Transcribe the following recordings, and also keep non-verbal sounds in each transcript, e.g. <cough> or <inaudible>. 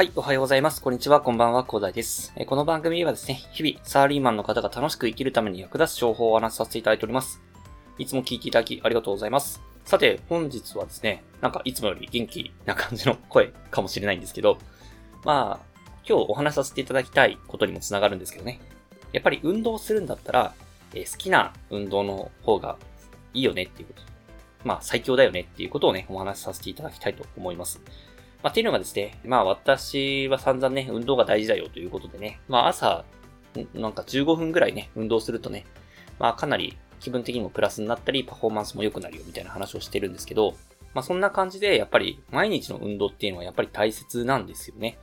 はい、おはようございます。こんにちは、こんばんは、コーダイです。えこの番組はですね、日々、サーリーマンの方が楽しく生きるために役立つ情報をお話しさせていただいております。いつも聞いていただきありがとうございます。さて、本日はですね、なんかいつもより元気な感じの声かもしれないんですけど、まあ、今日お話しさせていただきたいことにもつながるんですけどね。やっぱり運動するんだったら、え、好きな運動の方がいいよねっていうこと。まあ、最強だよねっていうことをね、お話しさせていただきたいと思います。まあ、っていうのがですね、まあ私は散々ね、運動が大事だよということでね、まあ朝、なんか15分ぐらいね、運動するとね、まあかなり気分的にもプラスになったり、パフォーマンスも良くなるよみたいな話をしてるんですけど、まあそんな感じで、やっぱり毎日の運動っていうのはやっぱり大切なんですよね。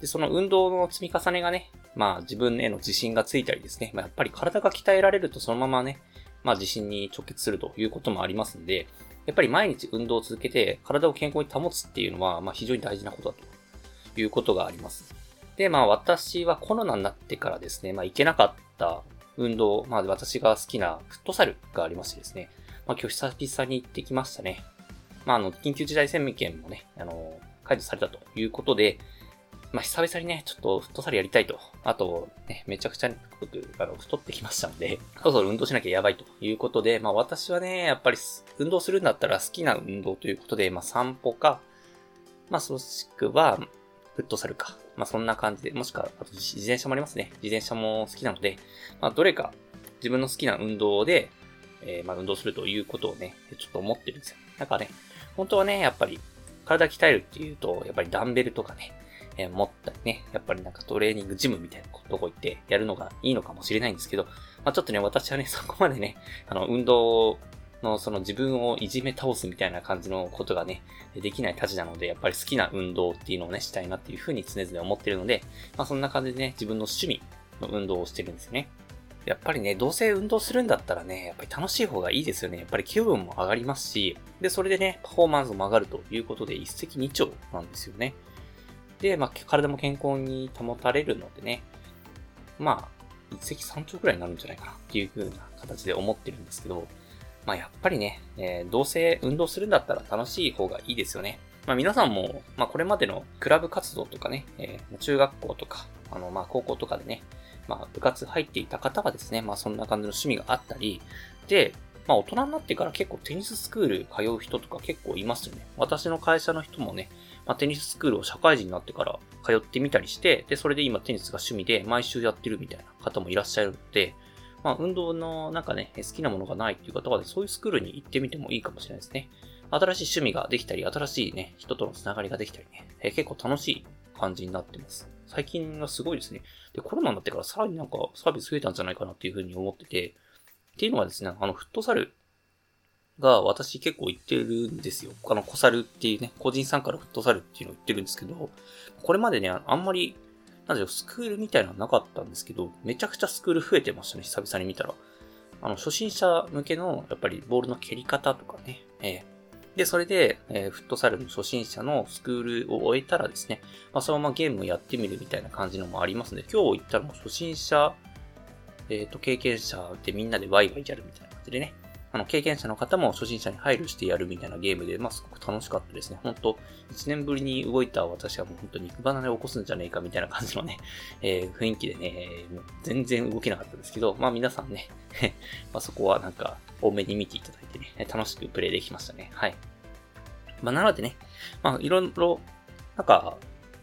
で、その運動の積み重ねがね、まあ自分への自信がついたりですね、まあやっぱり体が鍛えられるとそのままね、まあ自信に直結するということもありますんで、やっぱり毎日運動を続けて体を健康に保つっていうのは、まあ非常に大事なことだということがあります。で、まあ私はコロナになってからですね、まあ行けなかった運動、まあ私が好きなフットサルがありましてですね、まあ今日久々に行ってきましたね。まああの、緊急事態宣言もね、あの、解除されたということで、まあ、久々にね、ちょっとフットサルやりたいと。あと、ね、めちゃくちゃ僕、あの、太ってきましたんで、<laughs> そろそろ運動しなきゃやばいということで、まあ私はね、やっぱり運動するんだったら好きな運動ということで、まあ散歩か、まあ、もしくは、フットサルか。まあそんな感じで、もしくは、あと自転車もありますね。自転車も好きなので、まあどれか自分の好きな運動で、えー、まあ運動するということをね、ちょっと思ってるんですよ。なんかね、本当はね、やっぱり体鍛えるっていうと、やっぱりダンベルとかね、えー、持ったりね、やっぱりなんかトレーニングジムみたいなとこ行ってやるのがいいのかもしれないんですけど、まあ、ちょっとね、私はね、<laughs> そこまでね、あの、運動のその自分をいじめ倒すみたいな感じのことがね、できないたちなので、やっぱり好きな運動っていうのをね、したいなっていうふうに常々思ってるので、まあそんな感じでね、自分の趣味の運動をしてるんですよね。やっぱりね、どうせ運動するんだったらね、やっぱり楽しい方がいいですよね。やっぱり気分も上がりますし、で、それでね、パフォーマンスも上がるということで一石二鳥なんですよね。で、まあ、体も健康に保たれるのでね、まあ、一石三鳥くらいになるんじゃないかなっていう風な形で思ってるんですけど、まあ、やっぱりね、えー、どうせ運動するんだったら楽しい方がいいですよね。まあ、皆さんも、まあ、これまでのクラブ活動とかね、えー、中学校とか、あの、まあ、高校とかでね、まあ、部活入っていた方はですね、まあ、そんな感じの趣味があったり、で、まあ、大人になってから結構テニススクール通う人とか結構いますよね。私の会社の人もね、まあ、テニススクールを社会人になってから通ってみたりして、で、それで今テニスが趣味で毎週やってるみたいな方もいらっしゃるので、まあ、運動のなんかね、好きなものがないっていう方は、ね、そういうスクールに行ってみてもいいかもしれないですね。新しい趣味ができたり、新しいね、人とのつながりができたりね、え、結構楽しい感じになってます。最近はすごいですね。で、コロナになってからさらになんかサービス増えたんじゃないかなっていうふうに思ってて、っていうのはですね、あの、フットサルが私結構行ってるんですよ。あの、コサルっていうね、個人参加のフットサルっていうのを言ってるんですけど、これまでね、あんまり、なんでしょうスクールみたいなのはなかったんですけど、めちゃくちゃスクール増えてましたね、久々に見たら。あの、初心者向けの、やっぱりボールの蹴り方とかね、えー、で、それで、えー、フットサルの初心者のスクールを終えたらですね、まあ、そのままゲームをやってみるみたいな感じのもありますので、今日行ったらもう初心者、えっ、ー、と、経験者でみんなでワイワイやるみたいな感じでね、あの、経験者の方も初心者に配慮してやるみたいなゲームで、まあ、すごく楽しかったですね。本当1年ぶりに動いた私はもう本当に肉離れを起こすんじゃねえかみたいな感じのね、<laughs> えー、雰囲気でね、もう全然動けなかったですけど、まあ皆さんね <laughs> まあそこはなんか多めに見ていただいてね、楽しくプレイできましたね。はい。まあなのでね、まあいろいろ、なんか、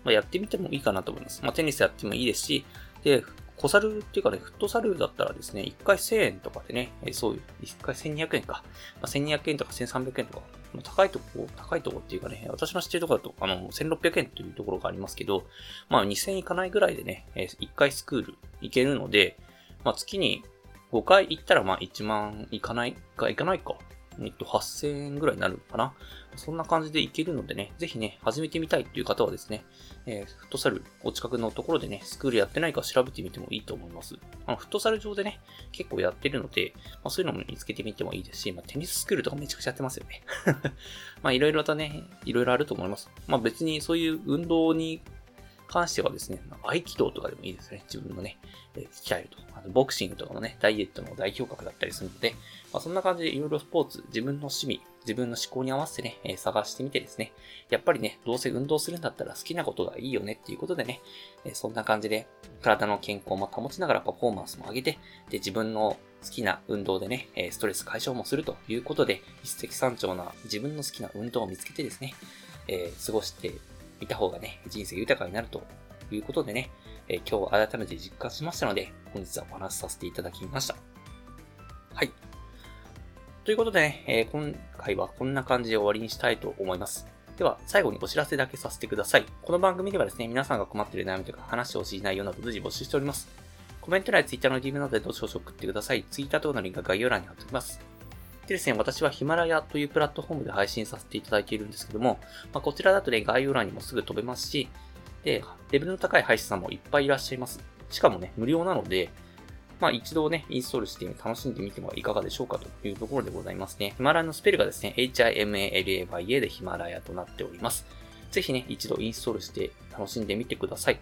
まあ、やってみてもいいかなと思います。まあテニスやってもいいですし、で、小猿っていうかね、フットサルだったらですね、1回1000円とかでね、えそういう、1回1200円か。まあ、1200円とか1300円とか、まあ、高いとこ、高いとこっていうかね、私の知ってるところだと、あの、1600円というところがありますけど、まあ2000円いかないぐらいでね、え1回スクール行けるので、まあ月に5回行ったらまあ1万いかないか、いかないか。えっと、8000円ぐらいになるのかな？そんな感じでいけるのでね、ぜひね、始めてみたいっていう方はですね、えー、フットサル、お近くのところでね、スクールやってないか調べてみてもいいと思います。あの、フットサル上でね、結構やってるので、まあ、そういうのも見つけてみてもいいですし、まあ、テニススクールとかめちゃくちゃやってますよね。<laughs> まあ、いろいろとね、いろいろあると思います。まあ、別にそういう運動に関してはですね、合気道とかでもいいですね。自分のね、えー、鍛えると。あとボクシングとかもね、ダイエットの代表格だったりするので、まあ、そんな感じでいろいろスポーツ、自分の趣味、自分の思考に合わせてね、え、探してみてですね、やっぱりね、どうせ運動するんだったら好きなことがいいよねっていうことでね、え、そんな感じで体の健康も保ちながらパフォーマンスも上げて、で、自分の好きな運動でね、えストレス解消もするということで、一石三鳥な自分の好きな運動を見つけてですね、え、過ごしてみた方がね、人生豊かになるということでね、え、今日改めて実感しましたので、本日はお話しさせていただきました。はい。ということでね、え、今回はこんな感じで終わりにしたいと思います。では、最後にお知らせだけさせてください。この番組ではですね、皆さんが困っている悩みとか話してほしい内容など随時募集しております。コメント欄や Twitter の DM などでどうしどし送ってください。Twitter 等のリンクは概要欄に貼っておきます。でですね、私はヒマラヤというプラットフォームで配信させていただいているんですけども、まあ、こちらだとね、概要欄にもすぐ飛べますし、で、レベルの高い配信さんもいっぱいいらっしゃいます。しかもね、無料なので、まあ一度ね、インストールして楽しんでみてはいかがでしょうかというところでございますね。ヒマラヤのスペルがですね、HIMALAYA でヒマラヤとなっております。ぜひね、一度インストールして楽しんでみてください。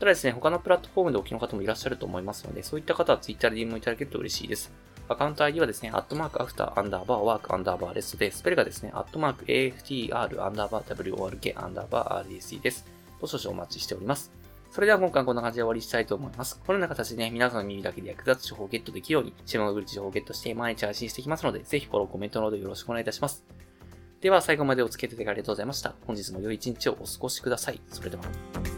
ただですね、他のプラットフォームでお聞きの方もいらっしゃると思いますので、そういった方は Twitter で DM いただけると嬉しいです。アカウント ID はですね、アットマーク after アンダーバー work アンダーバー rest で、スペルがですね、アットマーク AFTR アンダーバー WORK アンダーバー RDC です。ご少々お待ちしております。それでは今回はこんな感じで終わりしたいと思います。このような形でね、皆さんの耳だけで役立つ情報をゲットできるように、シマのグリッチ情報をゲットして毎日配信していきますので、ぜひフォロー、コメントなどよろしくお願いいたします。では最後までお付き合いいただきありがとうございました。本日も良い一日をお過ごしください。それでは。